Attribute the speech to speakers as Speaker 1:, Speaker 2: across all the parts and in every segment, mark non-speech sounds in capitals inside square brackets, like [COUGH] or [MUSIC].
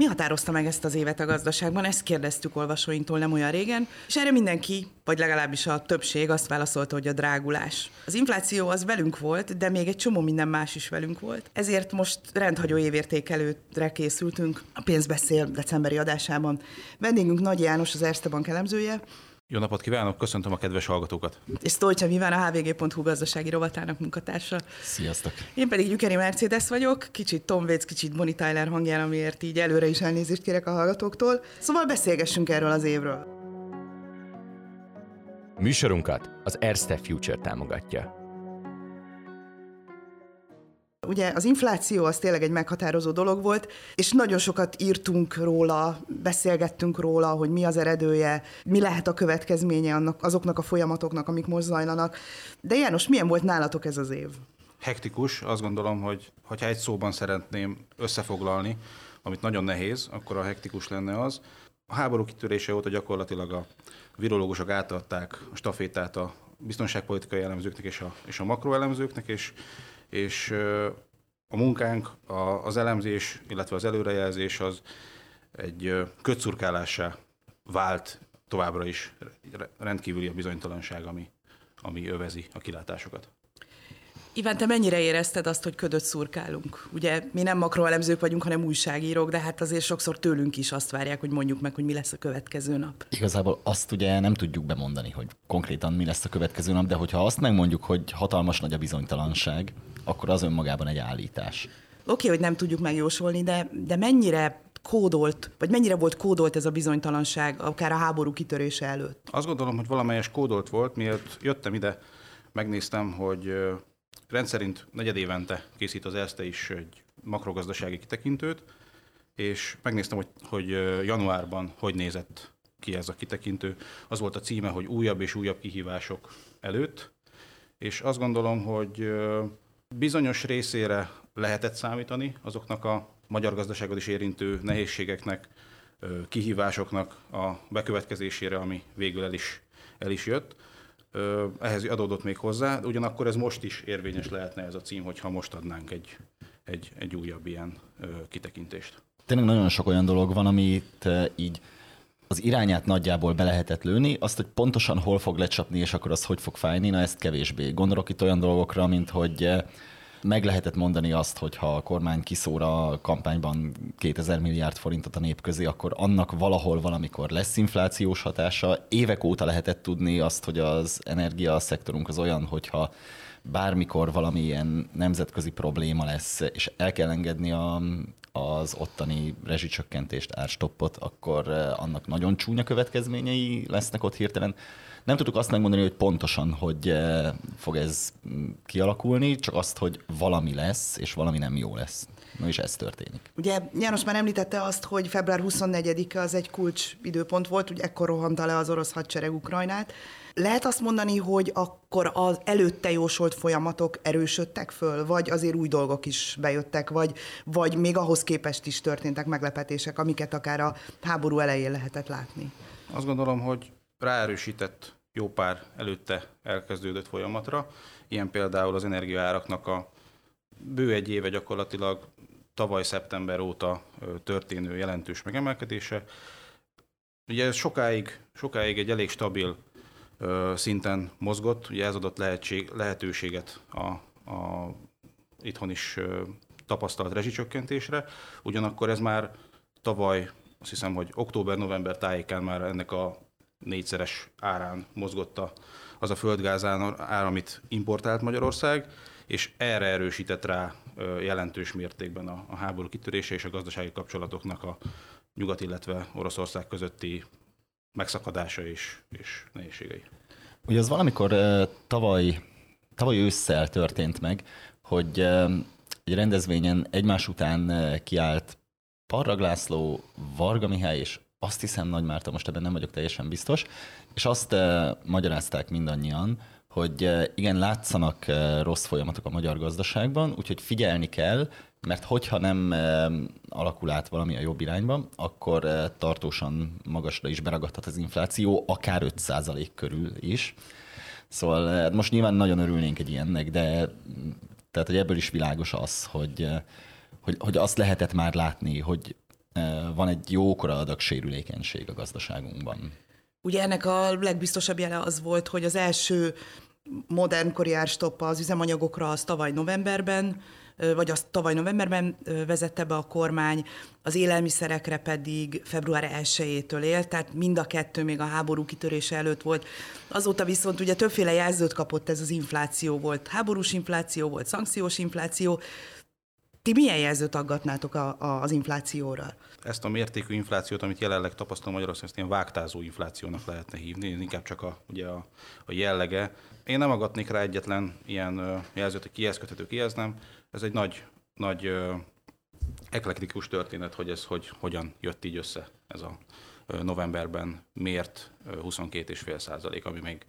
Speaker 1: Mi határozta meg ezt az évet a gazdaságban? Ezt kérdeztük olvasóinktól nem olyan régen, és erre mindenki, vagy legalábbis a többség azt válaszolta, hogy a drágulás. Az infláció az velünk volt, de még egy csomó minden más is velünk volt. Ezért most rendhagyó évértékelőre készültünk a pénzbeszél decemberi adásában. Vendégünk Nagy János, az Erste Bank elemzője,
Speaker 2: jó napot kívánok, köszöntöm a kedves hallgatókat.
Speaker 1: És Stolcsa Viván, a hvg.hu gazdasági rovatának munkatársa.
Speaker 3: Sziasztok.
Speaker 1: Én pedig Gyükeri Mercedes vagyok, kicsit Tom Waits, kicsit Bonnie Tyler hangján, amiért így előre is elnézést kérek a hallgatóktól. Szóval beszélgessünk erről az évről.
Speaker 3: Műsorunkat az Erste Future támogatja.
Speaker 1: Ugye az infláció az tényleg egy meghatározó dolog volt, és nagyon sokat írtunk róla, beszélgettünk róla, hogy mi az eredője, mi lehet a következménye annak, azoknak a folyamatoknak, amik most zajlanak. De János, milyen volt nálatok ez az év?
Speaker 2: Hektikus, azt gondolom, hogy ha egy szóban szeretném összefoglalni, amit nagyon nehéz, akkor a hektikus lenne az. A háború kitörése óta gyakorlatilag a virológusok átadták a stafétát a biztonságpolitikai elemzőknek és a, és a makroelemzőknek, és és a munkánk, az elemzés, illetve az előrejelzés az egy kötszurkálássá vált továbbra is rendkívüli a bizonytalanság, ami, ami övezi a kilátásokat.
Speaker 1: Iván, te mennyire érezted azt, hogy ködöt szurkálunk? Ugye mi nem makroelemzők vagyunk, hanem újságírók, de hát azért sokszor tőlünk is azt várják, hogy mondjuk meg, hogy mi lesz a következő nap.
Speaker 3: Igazából azt ugye nem tudjuk bemondani, hogy konkrétan mi lesz a következő nap, de hogyha azt megmondjuk, hogy hatalmas nagy a bizonytalanság, akkor az önmagában egy állítás.
Speaker 1: Oké, okay, hogy nem tudjuk megjósolni, de, de mennyire kódolt, vagy mennyire volt kódolt ez a bizonytalanság, akár a háború kitörése előtt?
Speaker 2: Azt gondolom, hogy valamelyes kódolt volt, miért jöttem ide, megnéztem, hogy rendszerint negyed évente készít az ESZTE is egy makrogazdasági kitekintőt, és megnéztem, hogy, hogy januárban hogy nézett ki ez a kitekintő. Az volt a címe, hogy újabb és újabb kihívások előtt, és azt gondolom, hogy bizonyos részére lehetett számítani azoknak a magyar gazdaságot is érintő nehézségeknek, kihívásoknak a bekövetkezésére, ami végül el is, el is jött ehhez adódott még hozzá, ugyanakkor ez most is érvényes lehetne ez a cím, hogyha most adnánk egy, egy, egy újabb ilyen kitekintést.
Speaker 3: Tényleg nagyon sok olyan dolog van, amit így az irányát nagyjából be lehetett lőni, azt, hogy pontosan hol fog lecsapni, és akkor az hogy fog fájni, na ezt kevésbé. Gondolok itt olyan dolgokra, mint hogy meg lehetett mondani azt, hogy ha a kormány kiszóra a kampányban 2000 milliárd forintot a nép közé, akkor annak valahol valamikor lesz inflációs hatása. Évek óta lehetett tudni azt, hogy az energiaszektorunk az olyan, hogyha bármikor valamilyen nemzetközi probléma lesz, és el kell engedni a, az ottani rezsicsökkentést, árstoppot, akkor eh, annak nagyon csúnya következményei lesznek ott hirtelen. Nem tudjuk azt megmondani, hogy pontosan, hogy eh, fog ez mm, kialakulni, csak azt, hogy valami lesz, és valami nem jó lesz. Na és ez történik.
Speaker 1: Ugye János már említette azt, hogy február 24-e az egy kulcs időpont volt, ugye ekkor rohanta le az orosz hadsereg Ukrajnát. Lehet azt mondani, hogy akkor az előtte jósolt folyamatok erősödtek föl, vagy azért új dolgok is bejöttek, vagy, vagy még ahhoz képest is történtek meglepetések, amiket akár a háború elején lehetett látni?
Speaker 2: Azt gondolom, hogy ráerősített jó pár előtte elkezdődött folyamatra. Ilyen például az energiaáraknak a bő egy éve gyakorlatilag tavaly szeptember óta történő jelentős megemelkedése. Ugye ez sokáig, sokáig egy elég stabil szinten mozgott, ugye ez adott lehetség, lehetőséget a, a itthon is tapasztalt rezsicsökkentésre, ugyanakkor ez már tavaly, azt hiszem, hogy október-november tájékán már ennek a négyszeres árán mozgott az a földgáz ár, amit importált Magyarország, és erre erősített rá jelentős mértékben a, a háború kitörése és a gazdasági kapcsolatoknak a nyugat, illetve Oroszország közötti megszakadása és, és nehézségei.
Speaker 3: Ugye az valamikor tavaly, tavaly ősszel történt meg, hogy egy rendezvényen egymás után kiállt Parrag László, Varga Mihály és azt hiszem Nagy Márta, most ebben nem vagyok teljesen biztos, és azt magyarázták mindannyian, hogy igen, látszanak rossz folyamatok a magyar gazdaságban, úgyhogy figyelni kell, mert hogyha nem alakul át valami a jobb irányba, akkor tartósan magasra is beragadhat az infláció, akár 5% körül is. Szóval hát most nyilván nagyon örülnénk egy ilyennek, de tehát hogy ebből is világos az, hogy, hogy, hogy azt lehetett már látni, hogy van egy jókora adag sérülékenység a gazdaságunkban.
Speaker 1: Ugye ennek a legbiztosabb jele az volt, hogy az első modernkori árstoppa az üzemanyagokra az tavaly novemberben, vagy azt tavaly novemberben vezette be a kormány, az élelmiszerekre pedig február 1-től élt, tehát mind a kettő még a háború kitörése előtt volt. Azóta viszont ugye többféle jelzőt kapott ez az infláció, volt háborús infláció, volt szankciós infláció, ti milyen jelzőt aggatnátok a, a, az inflációra?
Speaker 2: Ezt a mértékű inflációt, amit jelenleg tapasztal Magyarországon, ezt ilyen vágtázó inflációnak lehetne hívni, inkább csak a, ugye a, a jellege. Én nem aggatnék rá egyetlen ilyen jelzőt, hogy kihez köthető, kihez nem. Ez egy nagy, nagy eklektikus történet, hogy ez hogy, hogyan jött így össze ez a novemberben mért 22,5 százalék, ami még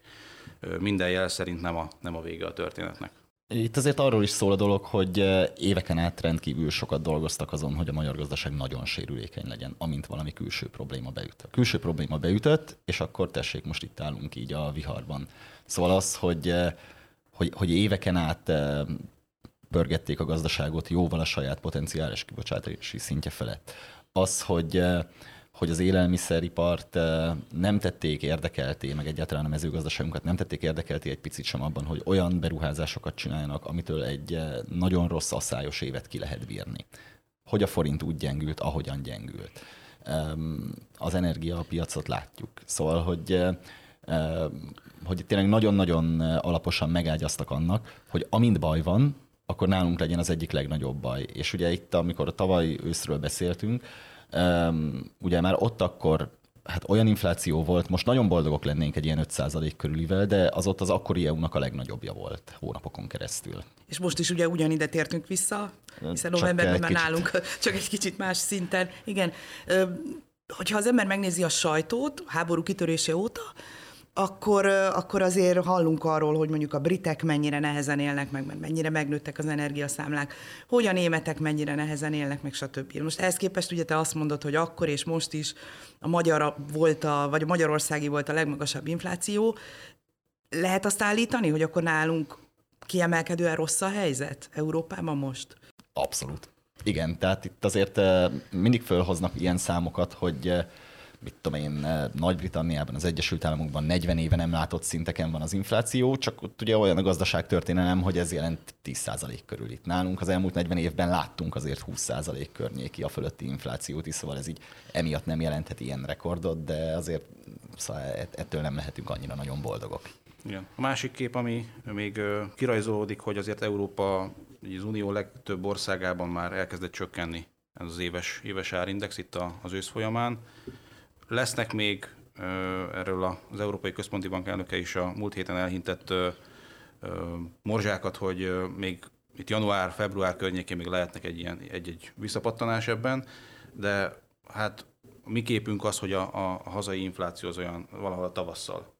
Speaker 2: minden jel szerint nem a, nem a vége a történetnek.
Speaker 3: Itt azért arról is szól a dolog, hogy éveken át rendkívül sokat dolgoztak azon, hogy a magyar gazdaság nagyon sérülékeny legyen, amint valami külső probléma beütött. A külső probléma beütött, és akkor tessék, most itt állunk így a viharban. Szóval az, hogy, hogy, hogy éveken át pörgették a gazdaságot jóval a saját potenciális kibocsátási szintje felett. Az, hogy hogy az élelmiszeripart nem tették érdekelté, meg egyáltalán a mezőgazdaságunkat nem tették érdekelté egy picit sem abban, hogy olyan beruházásokat csináljanak, amitől egy nagyon rossz asszályos évet ki lehet bírni. Hogy a forint úgy gyengült, ahogyan gyengült. Az energiapiacot látjuk. Szóval, hogy hogy tényleg nagyon-nagyon alaposan megágyaztak annak, hogy amint baj van, akkor nálunk legyen az egyik legnagyobb baj. És ugye itt, amikor a tavaly őszről beszéltünk, ugye már ott akkor hát olyan infláció volt, most nagyon boldogok lennénk egy ilyen 5% körülivel, de az ott az akkori EU-nak a legnagyobbja volt hónapokon keresztül.
Speaker 1: És most is ugye ugyanide tértünk vissza, hiszen novemberben már nálunk [LAUGHS] csak egy kicsit más szinten. Igen, hogyha az ember megnézi a sajtót, háború kitörése óta, akkor, akkor azért hallunk arról, hogy mondjuk a britek mennyire nehezen élnek meg, mennyire megnőttek az energiaszámlák, hogy a németek mennyire nehezen élnek meg, stb. Most ehhez képest ugye te azt mondod, hogy akkor és most is a magyar volt a, vagy a magyarországi volt a legmagasabb infláció. Lehet azt állítani, hogy akkor nálunk kiemelkedően rossz a helyzet Európában most?
Speaker 3: Abszolút. Igen, tehát itt azért mindig fölhoznak ilyen számokat, hogy mit tudom én, eh, Nagy-Britanniában, az Egyesült Államokban 40 éve nem látott szinteken van az infláció, csak ott ugye olyan a gazdaság történelem, hogy ez jelent 10% körül itt nálunk. Az elmúlt 40 évben láttunk azért 20% környéki a fölötti inflációt is, szóval ez így emiatt nem jelenthet ilyen rekordot, de azért szóval ettől nem lehetünk annyira nagyon boldogok.
Speaker 2: Igen. A másik kép, ami még kirajzolódik, hogy azért Európa, az Unió legtöbb országában már elkezdett csökkenni ez az éves, éves árindex itt az ősz folyamán. Lesznek még erről az Európai Központi Bank elnöke is a múlt héten elhintett morzsákat, hogy még itt január-február környékén még lehetnek egy ilyen egy-egy visszapattanás ebben, de hát mi képünk az, hogy a, a hazai infláció az olyan valahol a tavasszal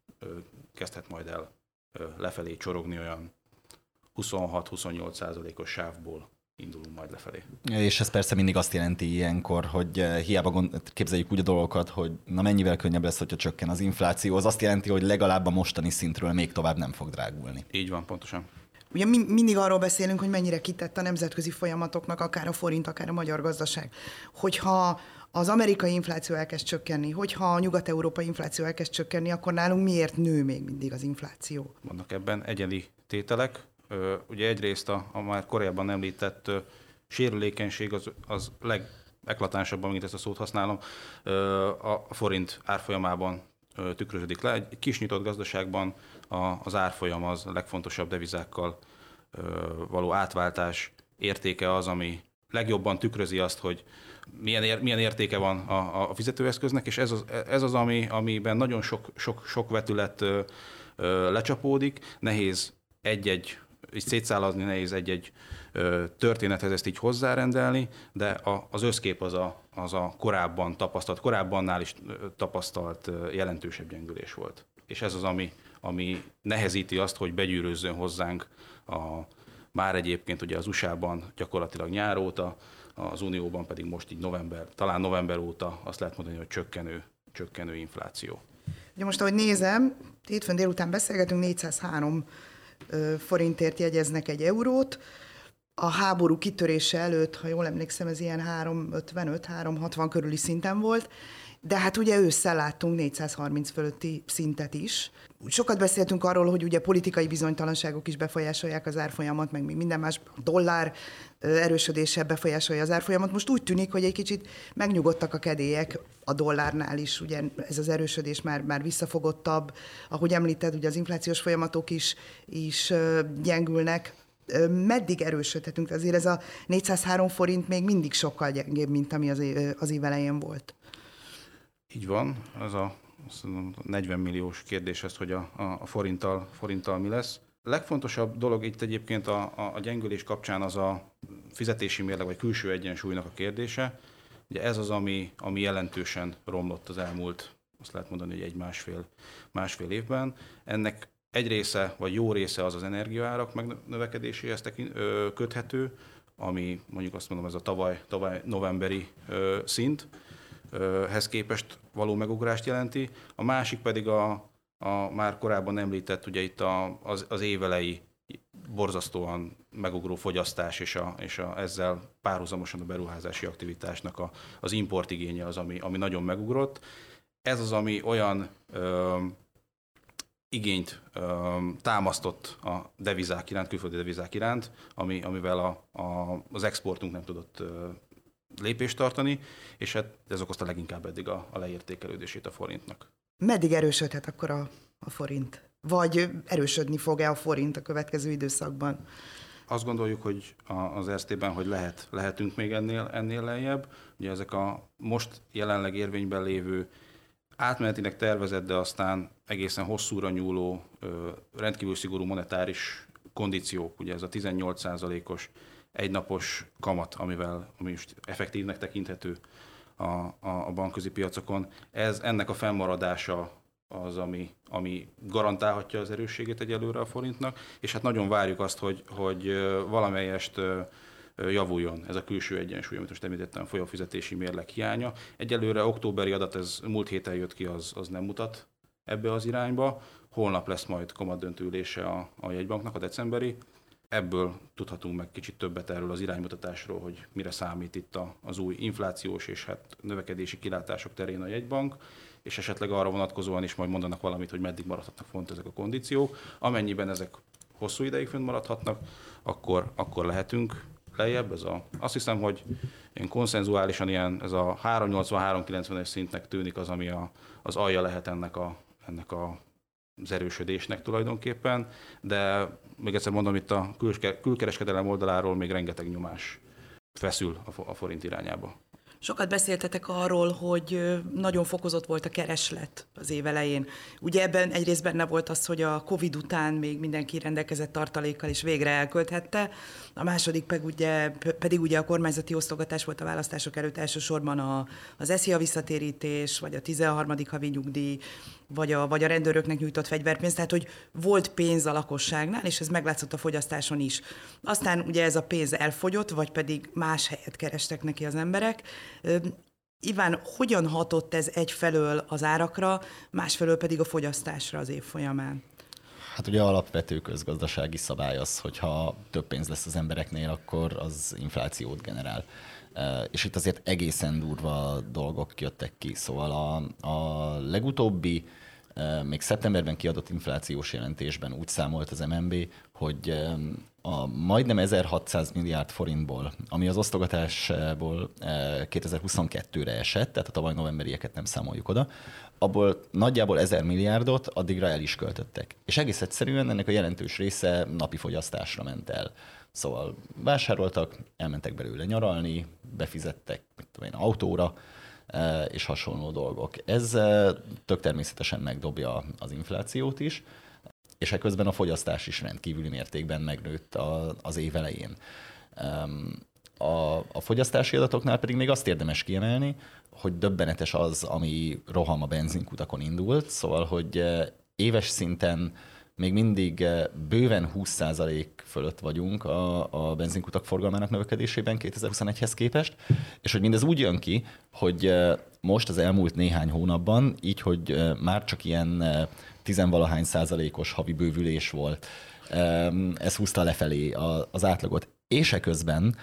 Speaker 2: kezdhet majd el lefelé csorogni olyan 26-28 százalékos sávból indulunk majd lefelé.
Speaker 3: És ez persze mindig azt jelenti ilyenkor, hogy eh, hiába gond, képzeljük úgy a dolgokat, hogy na mennyivel könnyebb lesz, hogyha csökken az infláció, az azt jelenti, hogy legalább a mostani szintről még tovább nem fog drágulni.
Speaker 2: Így van, pontosan.
Speaker 1: Ugye mindig arról beszélünk, hogy mennyire kitett a nemzetközi folyamatoknak, akár a forint, akár a magyar gazdaság. Hogyha az amerikai infláció elkezd csökkenni, hogyha a nyugat-európai infláció elkezd csökkenni, akkor nálunk miért nő még mindig az infláció?
Speaker 2: Vannak ebben egyedi tételek, Ugye egyrészt a, a már korábban említett sérülékenység az, az legeklatánsabb, amint ezt a szót használom, a forint árfolyamában tükröződik le. Egy kis nyitott gazdaságban az árfolyam az a legfontosabb devizákkal való átváltás értéke az, ami legjobban tükrözi azt, hogy milyen, ér, milyen értéke van a, a fizetőeszköznek, és ez az, ez az ami, amiben nagyon sok, sok, sok vetület ö, ö, lecsapódik, nehéz egy-egy így szétszálazni nehéz egy-egy történethez ezt így hozzárendelni, de a, az összkép az a, az a korábban tapasztalt, korábbannál is tapasztalt jelentősebb gyengülés volt. És ez az, ami, ami nehezíti azt, hogy begyűrőzzön hozzánk a, már egyébként ugye az USA-ban gyakorlatilag nyár óta, az Unióban pedig most így november, talán november óta azt lehet mondani, hogy csökkenő, csökkenő infláció.
Speaker 1: Ugye most, ahogy nézem, hétfőn délután beszélgetünk, 403 forintért jegyeznek egy eurót. a háború kitörése előtt, ha jól emlékszem, ez ilyen 355-360 körüli szinten volt, de hát ugye ősszel láttunk 430 fölötti szintet is. Sokat beszéltünk arról, hogy ugye politikai bizonytalanságok is befolyásolják az árfolyamat, meg még minden más dollár erősödése befolyásolja az árfolyamat. Most úgy tűnik, hogy egy kicsit megnyugodtak a kedélyek a dollárnál is, ugye ez az erősödés már, már visszafogottabb. Ahogy említed, ugye az inflációs folyamatok is, is gyengülnek, meddig erősödhetünk? Azért ez a 403 forint még mindig sokkal gyengébb, mint ami az, az év elején volt.
Speaker 2: Így van, az a 40 milliós kérdés ez, hogy a, a forinttal, forinttal mi lesz. A legfontosabb dolog itt egyébként a, a, a gyengülés kapcsán az a fizetési mérleg vagy külső egyensúlynak a kérdése. Ugye ez az, ami, ami jelentősen romlott az elmúlt, azt lehet mondani, hogy egy másfél, másfél évben. Ennek egy része, vagy jó része az az energiaárak megnövekedéséhez köthető, ami mondjuk azt mondom, ez a tavaly, tavaly novemberi ö, szint, hez képest való megugrást jelenti. A másik pedig a, a már korábban említett, ugye itt a, az, az évelei borzasztóan megugró fogyasztás és, a, és a, ezzel párhuzamosan a beruházási aktivitásnak a, az importigénye az, ami, ami nagyon megugrott. Ez az, ami olyan ö, igényt ö, támasztott a devizák iránt, külföldi devizák iránt, ami, amivel a, a, az exportunk nem tudott ö, lépést tartani, és hát ez okozta leginkább eddig a, a leértékelődését a forintnak.
Speaker 1: Meddig erősödhet akkor a, a forint? Vagy erősödni fog-e a forint a következő időszakban?
Speaker 2: Azt gondoljuk, hogy az Erztében, hogy lehet, lehetünk még ennél, ennél lejjebb. Ugye ezek a most jelenleg érvényben lévő átmenetinek tervezett, de aztán egészen hosszúra nyúló, rendkívül szigorú monetáris kondíciók, ugye ez a 18%-os egynapos kamat, amivel, ami most effektívnek tekinthető a, a, a bankközi piacokon. Ez ennek a fennmaradása az, ami, ami garantálhatja az erősségét egyelőre a forintnak, és hát nagyon várjuk azt, hogy, hogy valamelyest javuljon ez a külső egyensúly, amit most említettem, folyófizetési mérleg hiánya. Egyelőre októberi adat, ez múlt héten jött ki, az, az nem mutat ebbe az irányba. Holnap lesz majd komoly döntőülése a, a jegybanknak, a decemberi, ebből tudhatunk meg kicsit többet erről az iránymutatásról, hogy mire számít itt az új inflációs és hát növekedési kilátások terén a jegybank, és esetleg arra vonatkozóan is majd mondanak valamit, hogy meddig maradhatnak font ezek a kondíciók. Amennyiben ezek hosszú ideig fönn maradhatnak, akkor, akkor lehetünk lejjebb. Ez a, azt hiszem, hogy én konszenzuálisan ilyen, ez a 380-390-es szintnek tűnik az, ami a, az alja lehet ennek a, ennek a az erősödésnek tulajdonképpen, de még egyszer mondom, itt a külkereskedelem oldaláról még rengeteg nyomás feszül a forint irányába.
Speaker 1: Sokat beszéltetek arról, hogy nagyon fokozott volt a kereslet az év elején. Ugye ebben egyrészt benne volt az, hogy a Covid után még mindenki rendelkezett tartalékkal és végre elkölthette, a második pedig ugye, pedig ugye a kormányzati osztogatás volt a választások előtt elsősorban a, az ESZIA visszatérítés, vagy a 13. havi nyugdíj, vagy a, vagy a rendőröknek nyújtott fegyverpénz, tehát hogy volt pénz a lakosságnál, és ez meglátszott a fogyasztáson is. Aztán ugye ez a pénz elfogyott, vagy pedig más helyet kerestek neki az emberek. Iván, hogyan hatott ez egyfelől az árakra, másfelől pedig a fogyasztásra az év folyamán?
Speaker 3: Hát ugye alapvető közgazdasági szabály az, hogyha több pénz lesz az embereknél, akkor az inflációt generál. És itt azért egészen durva dolgok jöttek ki. Szóval a, a legutóbbi még szeptemberben kiadott inflációs jelentésben úgy számolt az MNB, hogy a majdnem 1600 milliárd forintból, ami az osztogatásból 2022-re esett, tehát a tavaly novemberieket nem számoljuk oda, abból nagyjából 1000 milliárdot addigra el is költöttek. És egész egyszerűen ennek a jelentős része napi fogyasztásra ment el. Szóval vásároltak, elmentek belőle nyaralni, befizettek mit tudom én, autóra, és hasonló dolgok. Ez tök természetesen megdobja az inflációt is, és ekközben a fogyasztás is rendkívüli mértékben megnőtt az év elején. A, a fogyasztási adatoknál pedig még azt érdemes kiemelni, hogy döbbenetes az, ami roham a benzinkutakon indult, szóval, hogy éves szinten még mindig bőven 20% fölött vagyunk a, a benzinkutak forgalmának növekedésében 2021-hez képest, és hogy mindez úgy jön ki, hogy most az elmúlt néhány hónapban, így, hogy már csak ilyen tizenvalahány százalékos havi bővülés volt ez húzta lefelé az átlagot. És eközben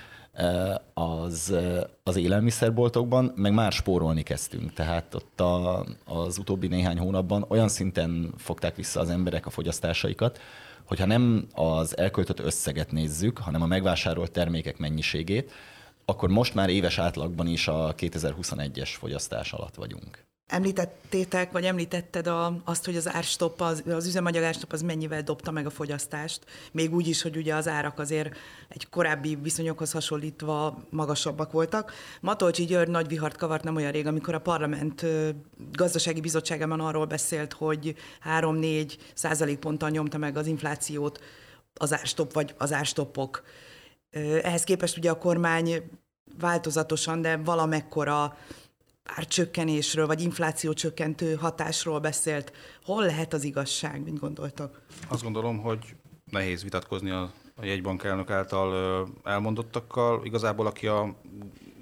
Speaker 3: az, az élelmiszerboltokban, meg már spórolni kezdtünk. Tehát ott a, az utóbbi néhány hónapban olyan szinten fogták vissza az emberek a fogyasztásaikat, hogyha nem az elköltött összeget nézzük, hanem a megvásárolt termékek mennyiségét, akkor most már éves átlagban is a 2021-es fogyasztás alatt vagyunk.
Speaker 1: Említettétek, vagy említetted a, azt, hogy az árstop, az, az üzemanyag árstop az mennyivel dobta meg a fogyasztást, még úgy is, hogy ugye az árak azért egy korábbi viszonyokhoz hasonlítva magasabbak voltak. Matolcsi György nagy vihart kavart nem olyan rég, amikor a parlament gazdasági bizottságában arról beszélt, hogy 3-4 százalékponttal nyomta meg az inflációt az árstop vagy az árstopok. Ehhez képest ugye a kormány változatosan, de valamekkora árcsökkenésről, vagy infláció csökkentő hatásról beszélt. Hol lehet az igazság, mint gondoltak?
Speaker 2: Azt gondolom, hogy nehéz vitatkozni a, a jegybank elnök által elmondottakkal. Igazából, aki a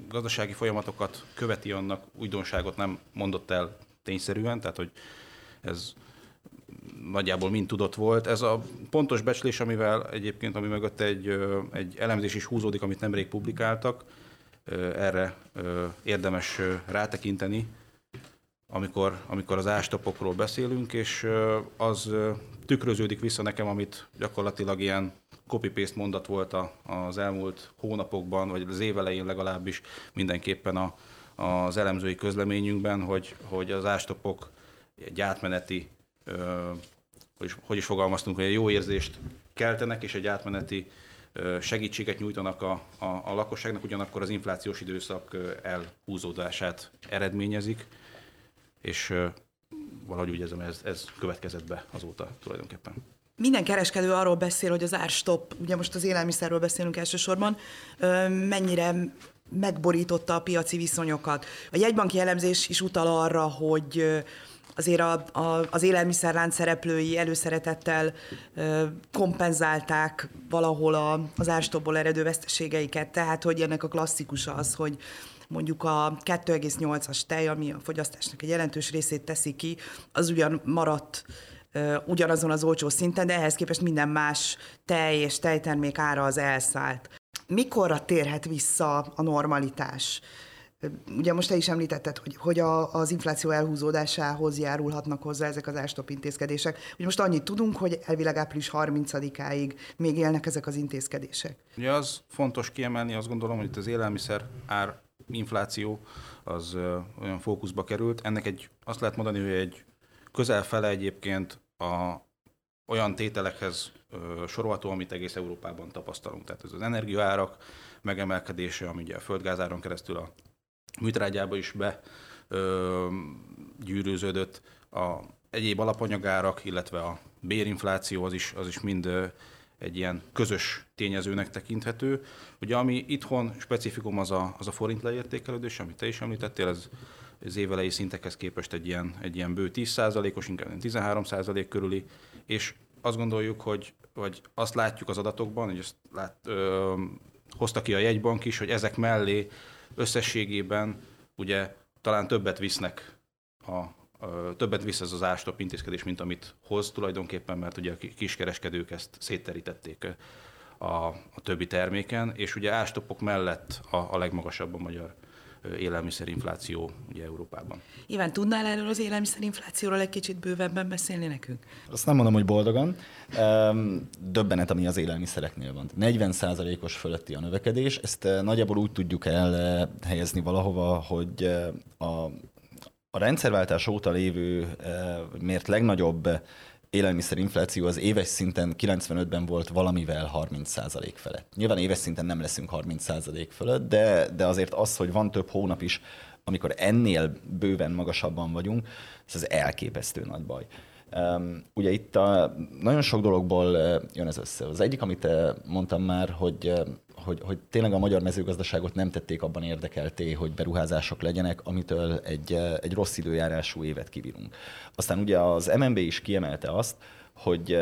Speaker 2: gazdasági folyamatokat követi, annak újdonságot nem mondott el tényszerűen, tehát hogy ez nagyjából mind tudott volt. Ez a pontos becslés, amivel egyébként, ami mögött egy, egy elemzés is húzódik, amit nemrég publikáltak, erre érdemes rátekinteni, amikor, amikor az ástopokról beszélünk, és az tükröződik vissza nekem, amit gyakorlatilag ilyen copy-paste mondat volt az elmúlt hónapokban, vagy az évelején legalábbis mindenképpen a, az elemzői közleményünkben, hogy, hogy az ástopok egy átmeneti, hogy is, hogy is fogalmaztunk, hogy egy jó érzést keltenek, és egy átmeneti segítséget nyújtanak a, a, a lakosságnak, ugyanakkor az inflációs időszak elhúzódását eredményezik, és valahogy úgy érzem, ez, ez következett be azóta tulajdonképpen.
Speaker 1: Minden kereskedő arról beszél, hogy az árstop, ugye most az élelmiszerről beszélünk elsősorban, mennyire megborította a piaci viszonyokat. A jegybanki elemzés is utal arra, hogy azért a, a, az élelmiszerlánc szereplői előszeretettel ö, kompenzálták valahol a, az árstopból eredő veszteségeiket, tehát hogy ennek a klasszikus az, hogy mondjuk a 2,8-as tej, ami a fogyasztásnak egy jelentős részét teszi ki, az ugyan maradt ugyanazon az olcsó szinten, de ehhez képest minden más tej és tejtermék ára az elszállt. Mikorra térhet vissza a normalitás? Ugye most te is említetted, hogy, hogy a, az infláció elhúzódásához járulhatnak hozzá ezek az ástop intézkedések. Ugye most annyit tudunk, hogy elvileg április 30-áig még élnek ezek az intézkedések.
Speaker 2: Ugye az fontos kiemelni, azt gondolom, hogy itt az élelmiszer ár infláció az olyan fókuszba került. Ennek egy, azt lehet mondani, hogy egy közel fele egyébként a, olyan tételekhez sorolható, amit egész Európában tapasztalunk. Tehát ez az energiaárak megemelkedése, ami ugye a földgázáron keresztül a műtrágyába is be a egyéb alapanyagárak, illetve a bérinfláció az is, az is mind egy ilyen közös tényezőnek tekinthető. Ugye ami itthon specifikum az a, az a forint leértékelődés, amit te is említettél, ez az évelei szintekhez képest egy ilyen, egy ilyen bő 10%-os, inkább 13% körüli, és azt gondoljuk, hogy vagy azt látjuk az adatokban, hogy ezt lát, ö, hozta ki a jegybank is, hogy ezek mellé összességében ugye talán többet visznek a, többet visz ez az ástop intézkedés, mint amit hoz tulajdonképpen, mert ugye a kiskereskedők ezt szétterítették a, a többi terméken, és ugye ástopok mellett a, a legmagasabb a magyar élelmiszerinfláció ugye Európában.
Speaker 1: Iván, tudnál erről az élelmiszerinflációról egy kicsit bővebben beszélni nekünk?
Speaker 3: Azt nem mondom, hogy boldogan. Döbbenet, ami az élelmiszereknél van. 40%-os fölötti a növekedés. Ezt nagyjából úgy tudjuk elhelyezni valahova, hogy a, a rendszerváltás óta lévő mért legnagyobb élelmiszerinfláció az éves szinten 95-ben volt valamivel 30% felett. Nyilván éves szinten nem leszünk 30% fölött, de, de azért az, hogy van több hónap is, amikor ennél bőven magasabban vagyunk, ez az elképesztő nagy baj. Ugye itt a, nagyon sok dologból uh, jön ez össze. Az egyik, amit uh, mondtam már, hogy, uh, hogy, hogy tényleg a magyar mezőgazdaságot nem tették abban érdekelté, hogy beruházások legyenek, amitől egy, egy rossz időjárású évet kivírunk. Aztán ugye az MNB is kiemelte azt, hogy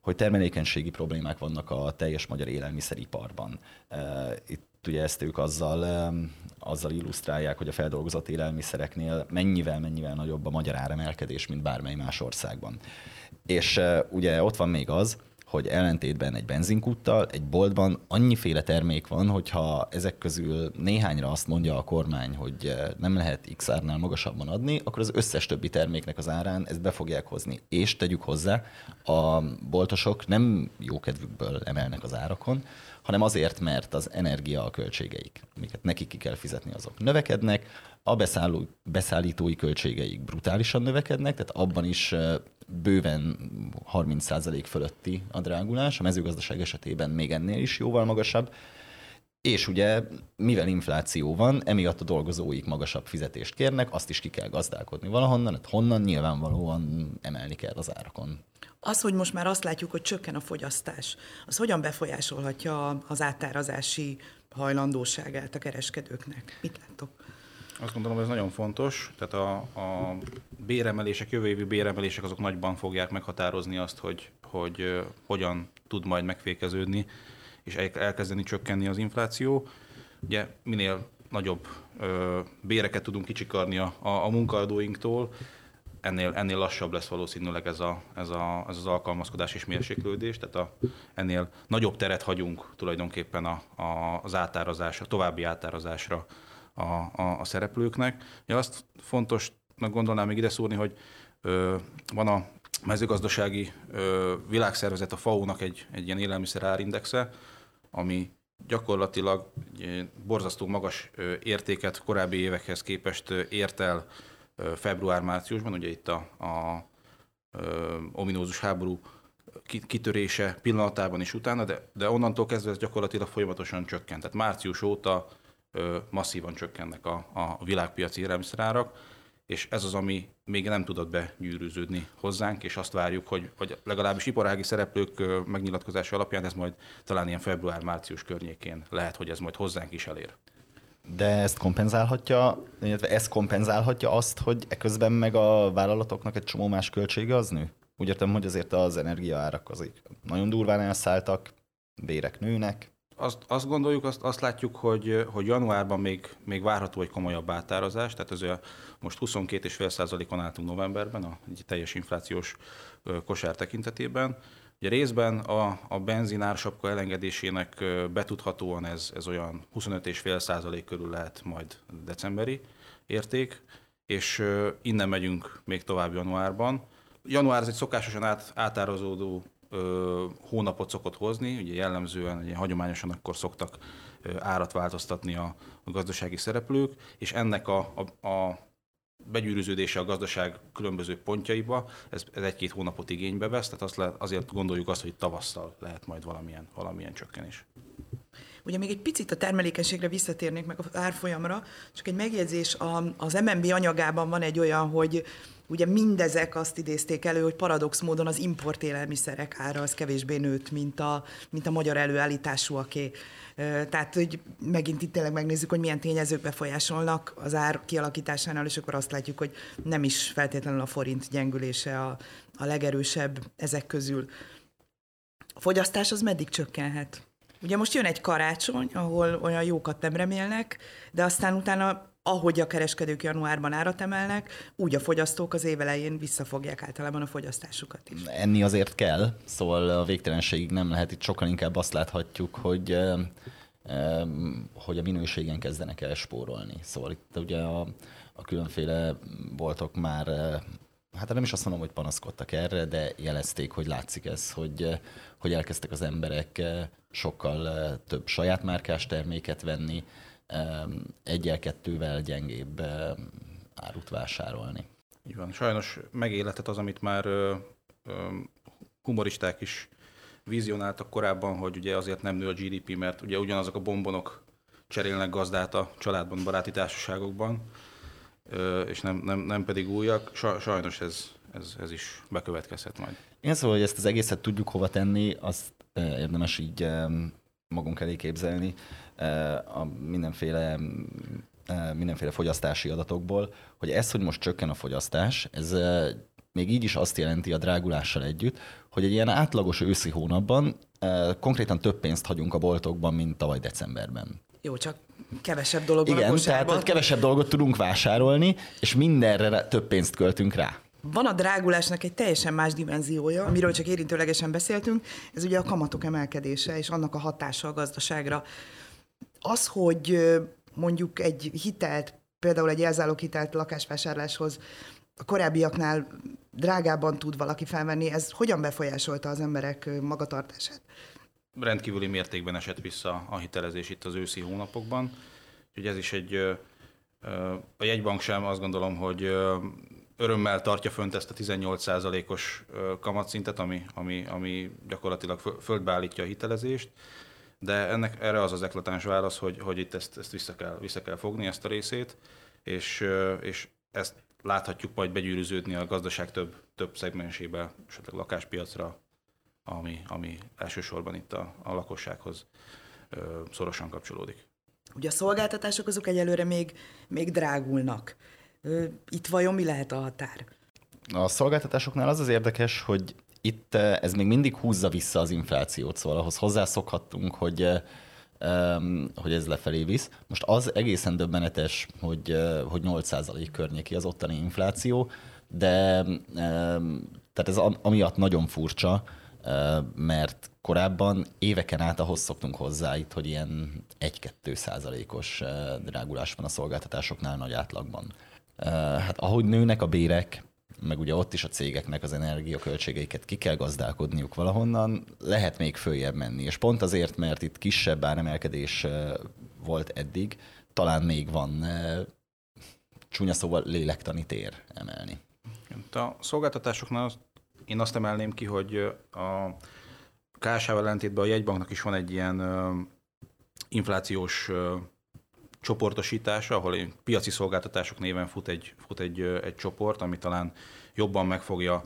Speaker 3: hogy termelékenységi problémák vannak a teljes magyar élelmiszeriparban. Itt ugye ezt ők azzal, azzal illusztrálják, hogy a feldolgozott élelmiszereknél mennyivel, mennyivel nagyobb a magyar áremelkedés, mint bármely más országban. És ugye ott van még az, hogy ellentétben egy benzinkúttal, egy boltban annyiféle termék van, hogyha ezek közül néhányra azt mondja a kormány, hogy nem lehet X árnál magasabban adni, akkor az összes többi terméknek az árán ezt be fogják hozni. És tegyük hozzá, a boltosok nem jókedvükből emelnek az árakon, hanem azért, mert az energia a költségeik, amiket nekik ki kell fizetni, azok növekednek, a beszálló, beszállítói költségeik brutálisan növekednek, tehát abban is bőven 30% fölötti a drágulás, a mezőgazdaság esetében még ennél is jóval magasabb, és ugye, mivel infláció van, emiatt a dolgozóik magasabb fizetést kérnek, azt is ki kell gazdálkodni valahonnan, hát honnan nyilvánvalóan emelni kell az árakon.
Speaker 1: Az, hogy most már azt látjuk, hogy csökken a fogyasztás, az hogyan befolyásolhatja az átárazási hajlandóságát a kereskedőknek? Mit látok?
Speaker 2: Azt gondolom, hogy ez nagyon fontos. Tehát a, a béremelések, jövő évi béremelések azok nagyban fogják meghatározni azt, hogy, hogy hogyan tud majd megfékeződni és elkezdeni csökkenni az infláció. Ugye minél nagyobb ö, béreket tudunk kicsikarni a, a, a munkaadóinktól, ennél, ennél lassabb lesz valószínűleg ez, a, ez, a, ez az alkalmazkodás és mérséklődés, tehát a, ennél nagyobb teret hagyunk tulajdonképpen a, a, az átárazásra, további átárazásra a, a, a szereplőknek. Ja, azt fontosnak gondolnám még ide szúrni, hogy ö, van a mezőgazdasági ö, világszervezet, a FAO-nak egy, egy ilyen élelmiszer árindexe, ami gyakorlatilag borzasztó magas értéket korábbi évekhez képest ért el február-márciusban, ugye itt a, a ominózus háború kitörése pillanatában is utána, de, de onnantól kezdve ez gyakorlatilag folyamatosan csökkent. Tehát március óta masszívan csökkennek a, a világpiaci élelmiszerárak, és ez az, ami még nem tudott begyűrűződni hozzánk, és azt várjuk, hogy, hogy legalábbis iparági szereplők megnyilatkozása alapján ez majd talán ilyen február-március környékén lehet, hogy ez majd hozzánk is elér.
Speaker 3: De ezt kompenzálhatja, illetve ez kompenzálhatja azt, hogy eközben meg a vállalatoknak egy csomó más költsége az nő? Úgy értem, hogy azért az energiaárak azok nagyon durván elszálltak, bérek nőnek.
Speaker 2: Azt, azt gondoljuk, azt, azt látjuk, hogy, hogy januárban még, még várható egy komolyabb átárazás, tehát ez a, most 22,5%-on álltunk novemberben a teljes inflációs kosár tekintetében. Ugye részben a, a benzinársapka elengedésének betudhatóan ez, ez olyan 25,5% körül lehet majd decemberi érték, és innen megyünk még tovább januárban. Január ez egy szokásosan át, átárazódó ö, hónapot szokott hozni, ugye jellemzően ugye, hagyományosan akkor szoktak árat változtatni a, a gazdasági szereplők, és ennek a, a, a begyűrűződése a gazdaság különböző pontjaiba, ez, ez egy-két hónapot igénybe vesz, tehát azt lehet, azért gondoljuk azt, hogy tavasszal lehet majd valamilyen, valamilyen csökkenés.
Speaker 1: Ugye még egy picit a termelékenységre visszatérnék meg az árfolyamra, csak egy megjegyzés, az MNB anyagában van egy olyan, hogy ugye mindezek azt idézték elő, hogy paradox módon az import élelmiszerek ára az kevésbé nőtt, mint a, mint a magyar előállításúaké. Tehát, hogy megint itt tényleg megnézzük, hogy milyen tényezők befolyásolnak az ár kialakításánál, és akkor azt látjuk, hogy nem is feltétlenül a forint gyengülése a, a legerősebb ezek közül. A fogyasztás az meddig csökkenhet? Ugye most jön egy karácsony, ahol olyan jókat nem remélnek, de aztán utána ahogy a kereskedők januárban árat emelnek, úgy a fogyasztók az évelején visszafogják általában a fogyasztásukat is.
Speaker 3: Enni azért kell, szóval a végtelenségig nem lehet. Itt sokkal inkább azt láthatjuk, hogy hogy a minőségen kezdenek el spórolni. Szóval itt ugye a, a különféle boltok már, hát nem is azt mondom, hogy panaszkodtak erre, de jelezték, hogy látszik ez, hogy, hogy elkezdtek az emberek sokkal több saját márkás terméket venni, egyel-kettővel gyengébb árut vásárolni.
Speaker 2: Így van. Sajnos megéletett az, amit már humoristák is vizionáltak korábban, hogy ugye azért nem nő a GDP, mert ugye ugyanazok a bombonok cserélnek gazdát a családban, baráti társaságokban, és nem, nem, nem pedig újak. Sajnos ez, ez, ez is bekövetkezhet majd.
Speaker 3: Én szóval, hogy ezt az egészet tudjuk hova tenni, azt érdemes így magunk elé képzelni a mindenféle mindenféle fogyasztási adatokból, hogy ez, hogy most csökken a fogyasztás, ez még így is azt jelenti a drágulással együtt, hogy egy ilyen átlagos őszi hónapban konkrétan több pénzt hagyunk a boltokban, mint tavaly decemberben.
Speaker 1: Jó, csak kevesebb dolog
Speaker 3: Igen, tehát kevesebb dolgot tudunk vásárolni, és mindenre több pénzt költünk rá.
Speaker 1: Van a drágulásnak egy teljesen más dimenziója, amiről csak érintőlegesen beszéltünk, ez ugye a kamatok emelkedése és annak a hatása a gazdaságra. Az, hogy mondjuk egy hitelt, például egy hitelt lakásvásárláshoz a korábbiaknál drágábban tud valaki felvenni, ez hogyan befolyásolta az emberek magatartását?
Speaker 2: Rendkívüli mértékben esett vissza a hitelezés itt az őszi hónapokban. Úgyhogy ez is egy, a jegybank sem azt gondolom, hogy örömmel tartja fönt ezt a 18%-os kamatszintet, ami, ami, ami gyakorlatilag földbe a hitelezést, de ennek erre az az eklatáns válasz, hogy, hogy itt ezt, ezt vissza, kell, vissza kell fogni, ezt a részét, és, és ezt láthatjuk majd begyűrűződni a gazdaság több, több szegmensébe, esetleg lakáspiacra, ami, ami elsősorban itt a, a lakossághoz ö, szorosan kapcsolódik.
Speaker 1: Ugye a szolgáltatások azok egyelőre még, még drágulnak. Itt vajon mi lehet a határ?
Speaker 3: A szolgáltatásoknál az az érdekes, hogy itt ez még mindig húzza vissza az inflációt, szóval ahhoz hozzászokhattunk, hogy hogy ez lefelé visz. Most az egészen döbbenetes, hogy, hogy 8% környéki az ottani infláció, de tehát ez amiatt nagyon furcsa, mert korábban éveken át ahhoz szoktunk hozzá itt, hogy ilyen 1-2 százalékos drágulás van a szolgáltatásoknál nagy átlagban. Hát ahogy nőnek a bérek, meg ugye ott is a cégeknek az energiaköltségeiket ki kell gazdálkodniuk valahonnan, lehet még följebb menni. És pont azért, mert itt kisebb áremelkedés volt eddig, talán még van csúnya szóval lélektani tér emelni.
Speaker 2: A szolgáltatásoknál én azt emelném ki, hogy a KSH-val ellentétben a jegybanknak is van egy ilyen inflációs csoportosítása, ahol piaci szolgáltatások néven fut egy, fut egy, egy csoport, ami talán jobban megfogja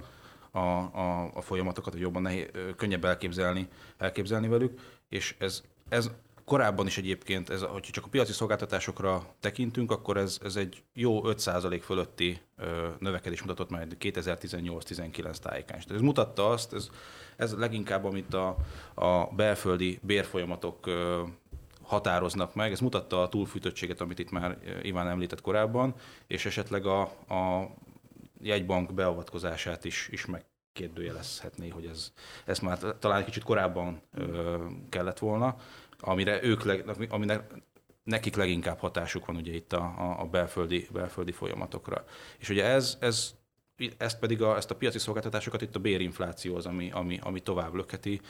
Speaker 2: a, a, a folyamatokat, vagy jobban nehéz, könnyebb elképzelni, elképzelni velük, és ez, ez korábban is egyébként, ez, hogyha csak a piaci szolgáltatásokra tekintünk, akkor ez, ez egy jó 5% fölötti ö, növekedés mutatott majd 2018-19 tájékán. Ez mutatta azt, ez, ez leginkább, amit a, a belföldi bérfolyamatok ö, határoznak meg. Ez mutatta a túlfűtöttséget, amit itt már Iván említett korábban, és esetleg a, a jegybank beavatkozását is, is megkérdőjelezhetné, hogy ez, ez már talán egy kicsit korábban ö, kellett volna, amire ők, aminek nekik leginkább hatásuk van ugye itt a, a belföldi, belföldi folyamatokra. És ugye ez, ez ezt pedig a, ezt a piaci szolgáltatásokat itt a bérinfláció az, ami, ami, ami tovább löketi.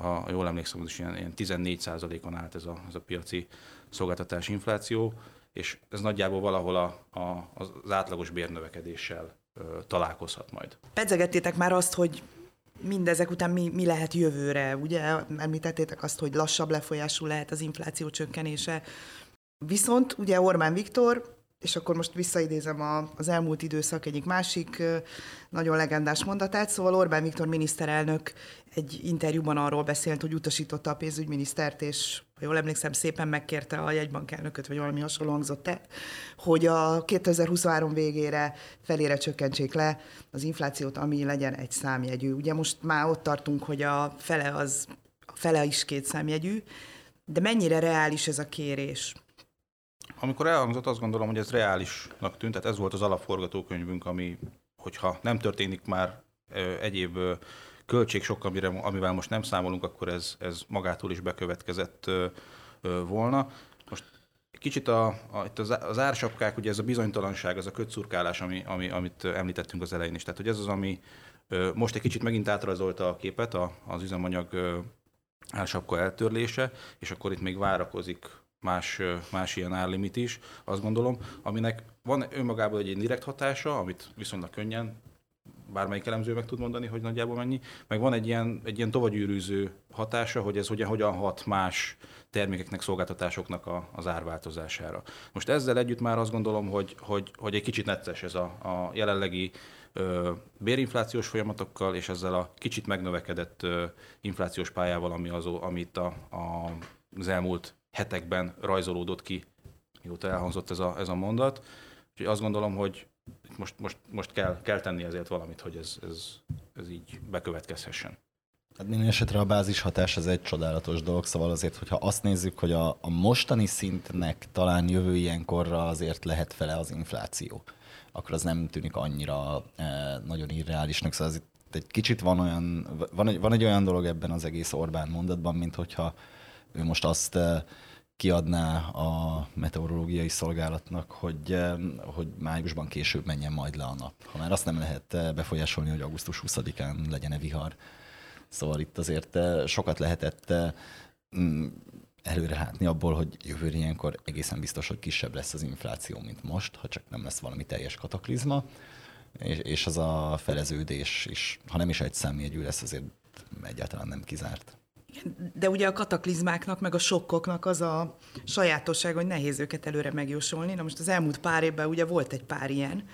Speaker 2: Ha jól emlékszem, az is ilyen, ilyen 14 on állt ez a, ez a piaci szolgáltatás infláció, és ez nagyjából valahol a, a, az átlagos bérnövekedéssel ö, találkozhat majd.
Speaker 1: Pedzegettétek már azt, hogy mindezek után mi, mi lehet jövőre, ugye? Említettétek azt, hogy lassabb lefolyású lehet az infláció csökkenése. Viszont ugye Orbán Viktor és akkor most visszaidézem a, az elmúlt időszak egyik másik nagyon legendás mondatát, szóval Orbán Viktor miniszterelnök egy interjúban arról beszélt, hogy utasította a pénzügyminisztert, és ha jól emlékszem, szépen megkérte a jegybankelnököt, vagy valami hasonló hangzott el, hogy a 2023 végére felére csökkentsék le az inflációt, ami legyen egy számjegyű. Ugye most már ott tartunk, hogy a fele, az, a fele is két számjegyű, de mennyire reális ez a kérés?
Speaker 2: Amikor elhangzott, azt gondolom, hogy ez reálisnak tűnt, tehát ez volt az alapforgatókönyvünk, ami, hogyha nem történik már egyéb költség sok, amire, amivel most nem számolunk, akkor ez, ez magától is bekövetkezett volna. Most kicsit a, a, itt az, az ársapkák, ugye ez a bizonytalanság, az a kötszurkálás, ami, ami, amit említettünk az elején is. Tehát, hogy ez az, ami most egy kicsit megint átrajzolta a képet, a, az üzemanyag ársapka eltörlése, és akkor itt még várakozik más, más ilyen árlimit is, azt gondolom, aminek van önmagában egy direkt hatása, amit viszonylag könnyen bármelyik elemző meg tud mondani, hogy nagyjából mennyi, meg van egy ilyen, egy ilyen tovagyűrűző hatása, hogy ez hogyan, hogyan hat más termékeknek, szolgáltatásoknak a, az árváltozására. Most ezzel együtt már azt gondolom, hogy, hogy, hogy egy kicsit necces ez a, a jelenlegi ö, bérinflációs folyamatokkal, és ezzel a kicsit megnövekedett ö, inflációs pályával, ami az, amit a, a, az elmúlt hetekben rajzolódott ki, mióta elhangzott ez a, ez a mondat. Úgyhogy azt gondolom, hogy most, most, most kell, kell tenni ezért valamit, hogy ez, ez, ez így bekövetkezhessen.
Speaker 3: Hát minden esetre a bázis hatás az egy csodálatos dolog, szóval azért, hogyha azt nézzük, hogy a, a mostani szintnek talán jövő ilyenkorra azért lehet fele az infláció akkor az nem tűnik annyira nagyon irreálisnak. Szóval az itt egy kicsit van olyan, van egy, van egy olyan dolog ebben az egész Orbán mondatban, mint hogyha ő most azt kiadná a meteorológiai szolgálatnak, hogy, hogy májusban később menjen majd le a nap. Ha már azt nem lehet befolyásolni, hogy augusztus 20-án legyen-e vihar. Szóval itt azért sokat lehetett mm, előre látni abból, hogy jövőre ilyenkor egészen biztos, hogy kisebb lesz az infláció, mint most, ha csak nem lesz valami teljes kataklizma, és, és az a feleződés is, ha nem is egy számjegyű lesz, azért egyáltalán nem kizárt.
Speaker 1: De ugye a kataklizmáknak, meg a sokkoknak az a sajátosság, hogy nehéz őket előre megjósolni. Na most az elmúlt pár évben ugye volt egy pár ilyen.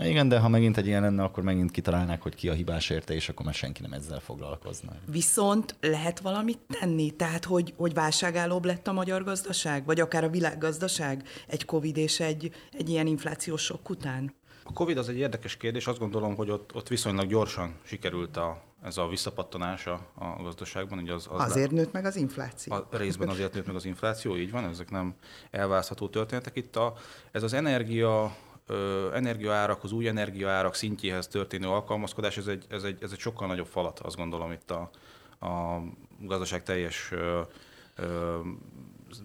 Speaker 3: Igen, de ha megint egy ilyen lenne, akkor megint kitalálnák, hogy ki a hibás érte, és akkor már senki nem ezzel foglalkozna.
Speaker 1: Viszont lehet valamit tenni? Tehát, hogy, hogy válságállóbb lett a magyar gazdaság, vagy akár a világgazdaság egy Covid és egy, egy ilyen inflációs sok után?
Speaker 2: A Covid az egy érdekes kérdés, azt gondolom, hogy ott, ott viszonylag gyorsan sikerült a, ez a visszapattanása a gazdaságban. Ugye az,
Speaker 1: az azért le, nőtt meg az infláció.
Speaker 2: A részben azért nőtt meg az infláció, így van, ezek nem elválasztható történetek. Itt a, ez az energia energiaárak, az új energiaárak szintjéhez történő alkalmazkodás, ez egy, ez, egy, ez egy sokkal nagyobb falat, azt gondolom itt a, a gazdaság teljes ö, ö,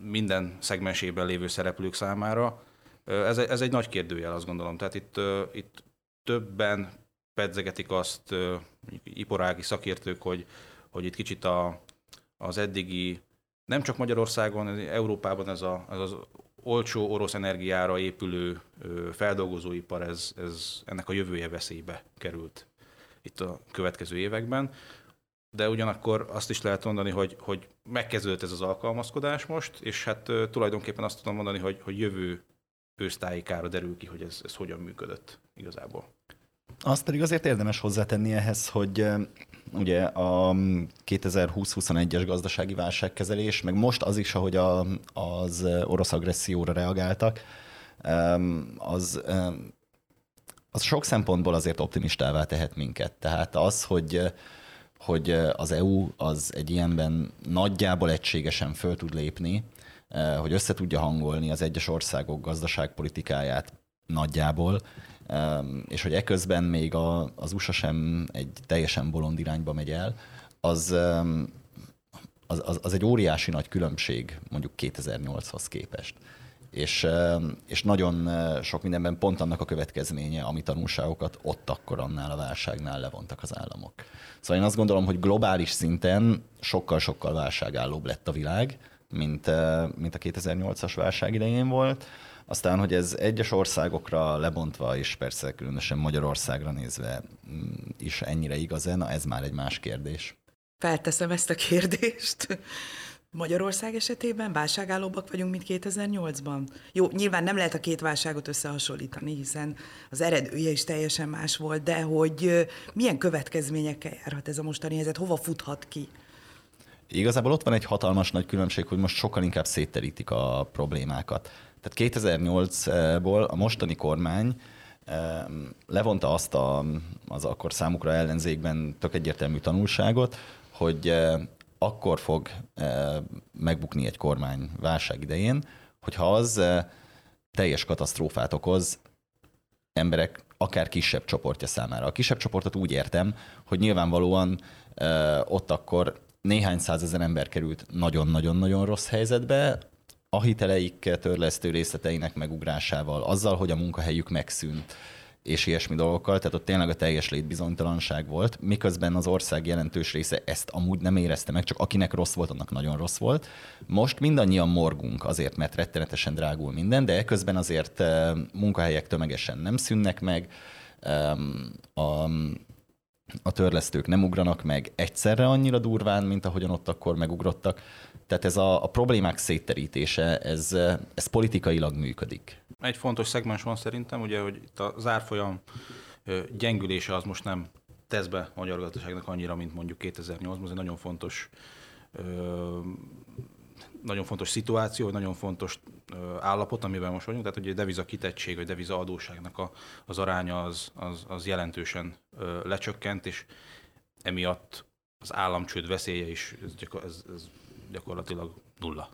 Speaker 2: minden szegmensében lévő szereplők számára. Ez, ez egy nagy kérdőjel, azt gondolom. Tehát itt, itt többen pedzegetik azt iparági szakértők, hogy, hogy itt kicsit a, az eddigi, nem csak Magyarországon, Európában ez, a, ez az olcsó orosz energiára épülő feldolgozóipar, ez, ez ennek a jövője veszélybe került itt a következő években. De ugyanakkor azt is lehet mondani, hogy, hogy megkezdődött ez az alkalmazkodás most, és hát tulajdonképpen azt tudom mondani, hogy, hogy jövő ősztájikára derül ki, hogy ez, ez hogyan működött igazából.
Speaker 3: Azt pedig azért érdemes hozzátenni ehhez, hogy ugye a 2020-21-es gazdasági válságkezelés, meg most az is, ahogy a, az orosz agresszióra reagáltak, az, az sok szempontból azért optimistává tehet minket. Tehát az, hogy hogy az EU az egy ilyenben nagyjából egységesen föl tud lépni, hogy össze tudja hangolni az egyes országok gazdaságpolitikáját nagyjából, és hogy eközben még a, az USA sem egy teljesen bolond irányba megy el, az, az, az, egy óriási nagy különbség mondjuk 2008-hoz képest. És, és nagyon sok mindenben pont annak a következménye, ami tanulságokat ott akkor annál a válságnál levontak az államok. Szóval én azt gondolom, hogy globális szinten sokkal-sokkal válságállóbb lett a világ, mint, mint a 2008-as válság idején volt. Aztán, hogy ez egyes országokra lebontva, és persze különösen Magyarországra nézve mm, is ennyire igaz-e, na ez már egy más kérdés.
Speaker 1: Felteszem ezt a kérdést. Magyarország esetében válságállóbbak vagyunk, mint 2008-ban? Jó, nyilván nem lehet a két válságot összehasonlítani, hiszen az eredője is teljesen más volt, de hogy milyen következményekkel járhat ez a mostani helyzet, hova futhat ki?
Speaker 3: Igazából ott van egy hatalmas nagy különbség, hogy most sokkal inkább szétterítik a problémákat. Tehát 2008-ból a mostani kormány levonta azt a, az akkor számukra ellenzékben tök egyértelmű tanulságot, hogy akkor fog megbukni egy kormány válság idején, hogyha az teljes katasztrófát okoz emberek akár kisebb csoportja számára. A kisebb csoportot úgy értem, hogy nyilvánvalóan ott akkor néhány százezer ember került nagyon-nagyon-nagyon rossz helyzetbe, a hiteleik törlesztő részleteinek megugrásával, azzal, hogy a munkahelyük megszűnt, és ilyesmi dolgokkal, tehát ott tényleg a teljes létbizonytalanság volt, miközben az ország jelentős része ezt amúgy nem érezte meg, csak akinek rossz volt, annak nagyon rossz volt. Most mindannyian morgunk azért, mert rettenetesen drágul minden, de eközben azért eh, munkahelyek tömegesen nem szűnnek meg, a, a törlesztők nem ugranak meg egyszerre annyira durván, mint ahogyan ott akkor megugrottak. Tehát ez a, a problémák szétterítése, ez, ez politikailag működik.
Speaker 2: Egy fontos szegmens van szerintem, ugye, hogy itt az árfolyam gyengülése az most nem tesz be a magyar gazdaságnak annyira, mint mondjuk 2008-ban. Ez egy nagyon fontos nagyon fontos szituáció, nagyon fontos állapot, amiben most vagyunk, tehát a deviza kitettség, vagy deviza adósságnak a, az aránya az, az, az jelentősen lecsökkent, és emiatt az államcsőd veszélye is ez, ez, ez gyakorlatilag nulla.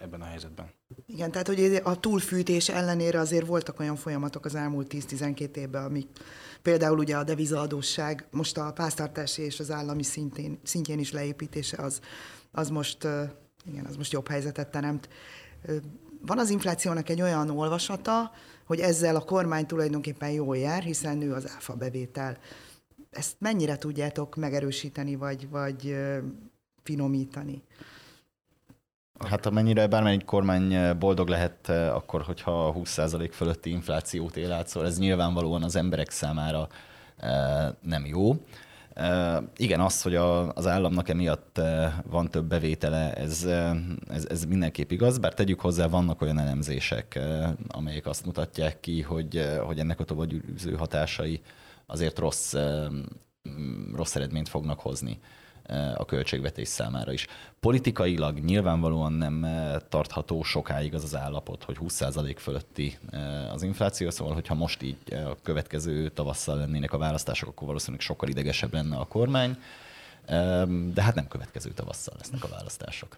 Speaker 2: ebben a helyzetben.
Speaker 1: Igen, tehát hogy a túlfűtés ellenére azért voltak olyan folyamatok az elmúlt 10-12 évben, amik például ugye a devizaadósság, most a páztartási és az állami szintén, szintjén is leépítése az, az most, igen, az most jobb helyzetet teremt. Van az inflációnak egy olyan olvasata, hogy ezzel a kormány tulajdonképpen jól jár, hiszen nő az áfa bevétel. Ezt mennyire tudjátok megerősíteni, vagy, vagy finomítani?
Speaker 3: Hát amennyire bármelyik kormány boldog lehet akkor, hogyha 20% fölötti inflációt él át, szóval ez nyilvánvalóan az emberek számára nem jó. Igen, az, hogy a, az államnak emiatt van több bevétele, ez, ez, ez mindenképp igaz, bár tegyük hozzá, vannak olyan elemzések, amelyek azt mutatják ki, hogy, hogy ennek a tovagyűző hatásai azért rossz, rossz eredményt fognak hozni a költségvetés számára is. Politikailag nyilvánvalóan nem tartható sokáig az az állapot, hogy 20% fölötti az infláció, szóval hogyha most így a következő tavasszal lennének a választások, akkor valószínűleg sokkal idegesebb lenne a kormány, de hát nem következő tavasszal lesznek a választások.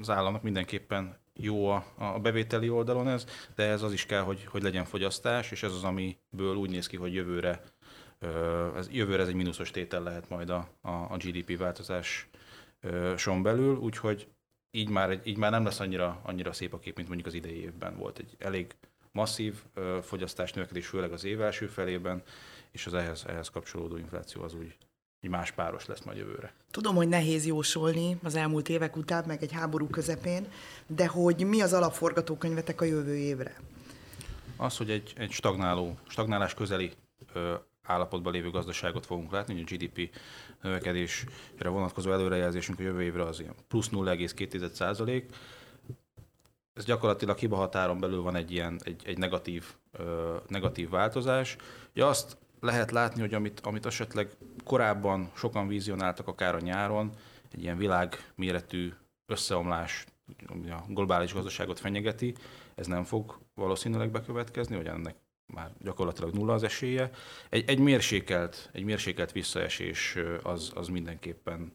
Speaker 2: Az államnak mindenképpen jó a, a bevételi oldalon ez, de ez az is kell, hogy, hogy legyen fogyasztás, és ez az, amiből úgy néz ki, hogy jövőre ez, jövőre ez egy mínuszos tétel lehet majd a, a, a GDP változás son belül, úgyhogy így már, így már nem lesz annyira, annyira szép a kép, mint mondjuk az idei évben volt. Egy elég masszív fogyasztás növekedés, főleg az év első felében, és az ehhez, ehhez kapcsolódó infláció az úgy egy más páros lesz majd jövőre.
Speaker 1: Tudom, hogy nehéz jósolni az elmúlt évek után, meg egy háború közepén, de hogy mi az alapforgatókönyvetek a jövő évre?
Speaker 2: Az, hogy egy, egy stagnáló, stagnálás közeli állapotban lévő gazdaságot fogunk látni, a GDP növekedésre vonatkozó előrejelzésünk a jövő évre az ilyen plusz 0,2 százalék. Ez gyakorlatilag hiba határon belül van egy ilyen egy, egy negatív, ö, negatív változás. Ja, azt lehet látni, hogy amit, amit esetleg korábban sokan vizionáltak akár a nyáron, egy ilyen világméretű összeomlás, ami a globális gazdaságot fenyegeti, ez nem fog valószínűleg bekövetkezni, hogy ennek már gyakorlatilag nulla az esélye. Egy, egy, mérsékelt, egy mérsékelt visszaesés az, az mindenképpen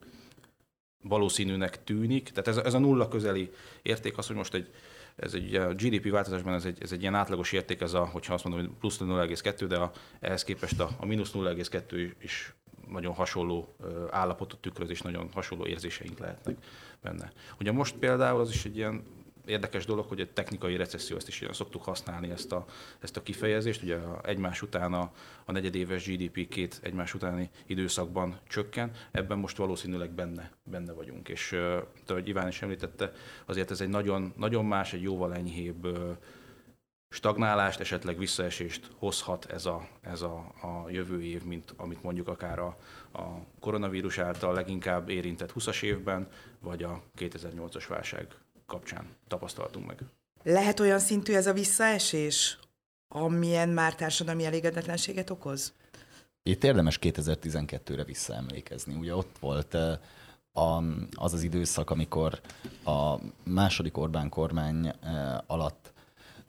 Speaker 2: valószínűnek tűnik. Tehát ez, ez a nulla közeli érték az, hogy most egy, ez egy a GDP változásban ez egy, ez egy ilyen átlagos érték, ez a, hogyha azt mondom, hogy plusz 0,2, de a, ehhez képest a, a mínusz 0,2 is nagyon hasonló állapotot tükröz, és nagyon hasonló érzéseink lehetnek benne. Ugye most például az is egy ilyen érdekes dolog, hogy egy technikai recesszió, ezt is ilyen szoktuk használni ezt a, ezt a kifejezést. Ugye egymás után a, a negyedéves GDP két egymás utáni időszakban csökken, ebben most valószínűleg benne, benne vagyunk. És ahogy Iván is említette, azért ez egy nagyon, nagyon más, egy jóval enyhébb stagnálást, esetleg visszaesést hozhat ez a, ez a, a jövő év, mint amit mondjuk akár a, a koronavírus által leginkább érintett 20-as évben, vagy a 2008-as válság kapcsán tapasztaltunk meg.
Speaker 1: Lehet olyan szintű ez a visszaesés, amilyen már társadalmi elégedetlenséget okoz?
Speaker 3: Itt érdemes 2012-re visszaemlékezni. Ugye ott volt eh, a, az az időszak, amikor a második Orbán kormány eh, alatt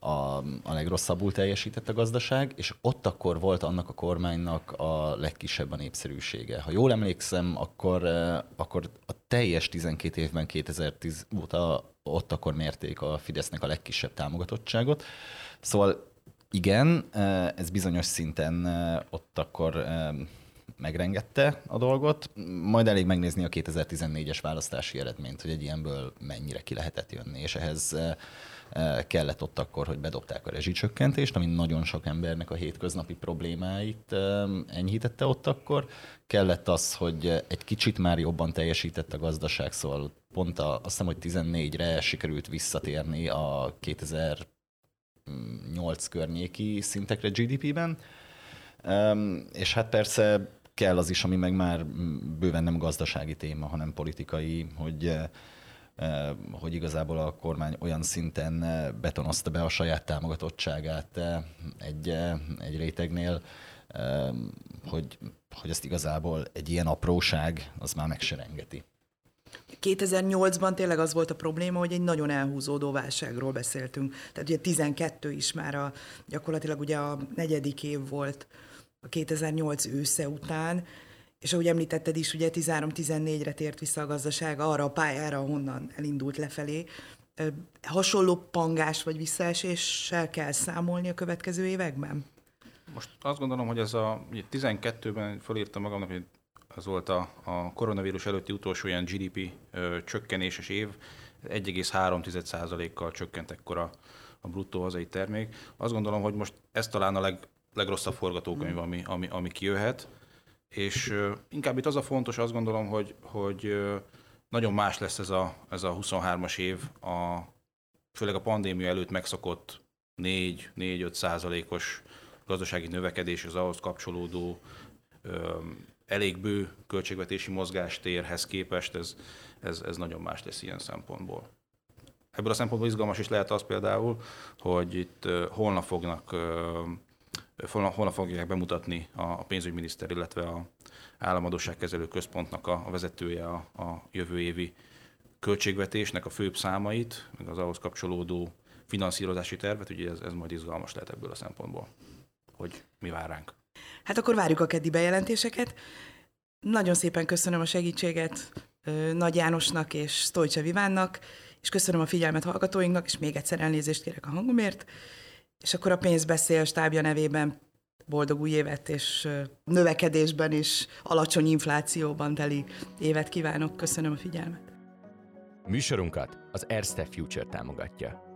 Speaker 3: a, a legrosszabbul teljesített a gazdaság, és ott akkor volt annak a kormánynak a legkisebb a népszerűsége. Ha jól emlékszem, akkor, eh, akkor a teljes 12 évben 2010 óta ott akkor mérték a Fidesznek a legkisebb támogatottságot. Szóval igen, eh, ez bizonyos szinten eh, ott akkor megrengette a dolgot. Majd elég megnézni a 2014-es választási eredményt, hogy egy ilyenből mennyire ki lehetett jönni, és ehhez kellett ott akkor, hogy bedobták a rezsicsökkentést, ami nagyon sok embernek a hétköznapi problémáit enyhítette ott akkor. Kellett az, hogy egy kicsit már jobban teljesített a gazdaság, szóval pont a, azt hiszem, hogy 14-re sikerült visszatérni a 2008 környéki szintekre GDP-ben. És hát persze kell az is, ami meg már bőven nem gazdasági téma, hanem politikai, hogy hogy igazából a kormány olyan szinten betonozta be a saját támogatottságát egy, egy rétegnél, hogy, hogy ezt igazából egy ilyen apróság az már megserengeti.
Speaker 1: 2008-ban tényleg az volt a probléma, hogy egy nagyon elhúzódó válságról beszéltünk. Tehát ugye 12 is már a, gyakorlatilag ugye a negyedik év volt a 2008 ősze után, és ahogy említetted is, ugye 13-14-re tért vissza a gazdaság arra a pályára, honnan elindult lefelé. Hasonló pangás vagy visszaeséssel kell számolni a következő években?
Speaker 2: Most azt gondolom, hogy ez a 12-ben fölírtam magamnak, hogy az volt a, a koronavírus előtti utolsó ilyen GDP ö, csökkenéses év, 1,3%-kal csökkent ekkor a, a bruttó hazai termék. Azt gondolom, hogy most ez talán a leg, legrosszabb forgatókönyv, ami, ami, ami kijöhet, és ö, inkább itt az a fontos, azt gondolom, hogy, hogy ö, nagyon más lesz ez a, ez a 23-as év, a, főleg a pandémia előtt megszokott 4-4-5 százalékos gazdasági növekedés, az ahhoz kapcsolódó ö, elég bő költségvetési mozgástérhez képest ez, ez, ez nagyon más lesz ilyen szempontból. Ebből a szempontból izgalmas is lehet az például, hogy itt holnap fognak holnap fogják bemutatni a pénzügyminiszter, illetve a államadóságkezelő központnak a vezetője a, a jövő évi költségvetésnek a főbb számait, meg az ahhoz kapcsolódó finanszírozási tervet, ugye ez, ez majd izgalmas lehet ebből a szempontból, hogy mi vár ránk.
Speaker 1: Hát akkor várjuk a keddi bejelentéseket. Nagyon szépen köszönöm a segítséget Nagy Jánosnak és Stolcse Vivánnak, és köszönöm a figyelmet hallgatóinknak, és még egyszer elnézést kérek a hangomért. És akkor a pénzbeszél stábja nevében boldog új évet, és növekedésben is alacsony inflációban teli évet kívánok. Köszönöm a figyelmet.
Speaker 4: Műsorunkat az Erste Future támogatja.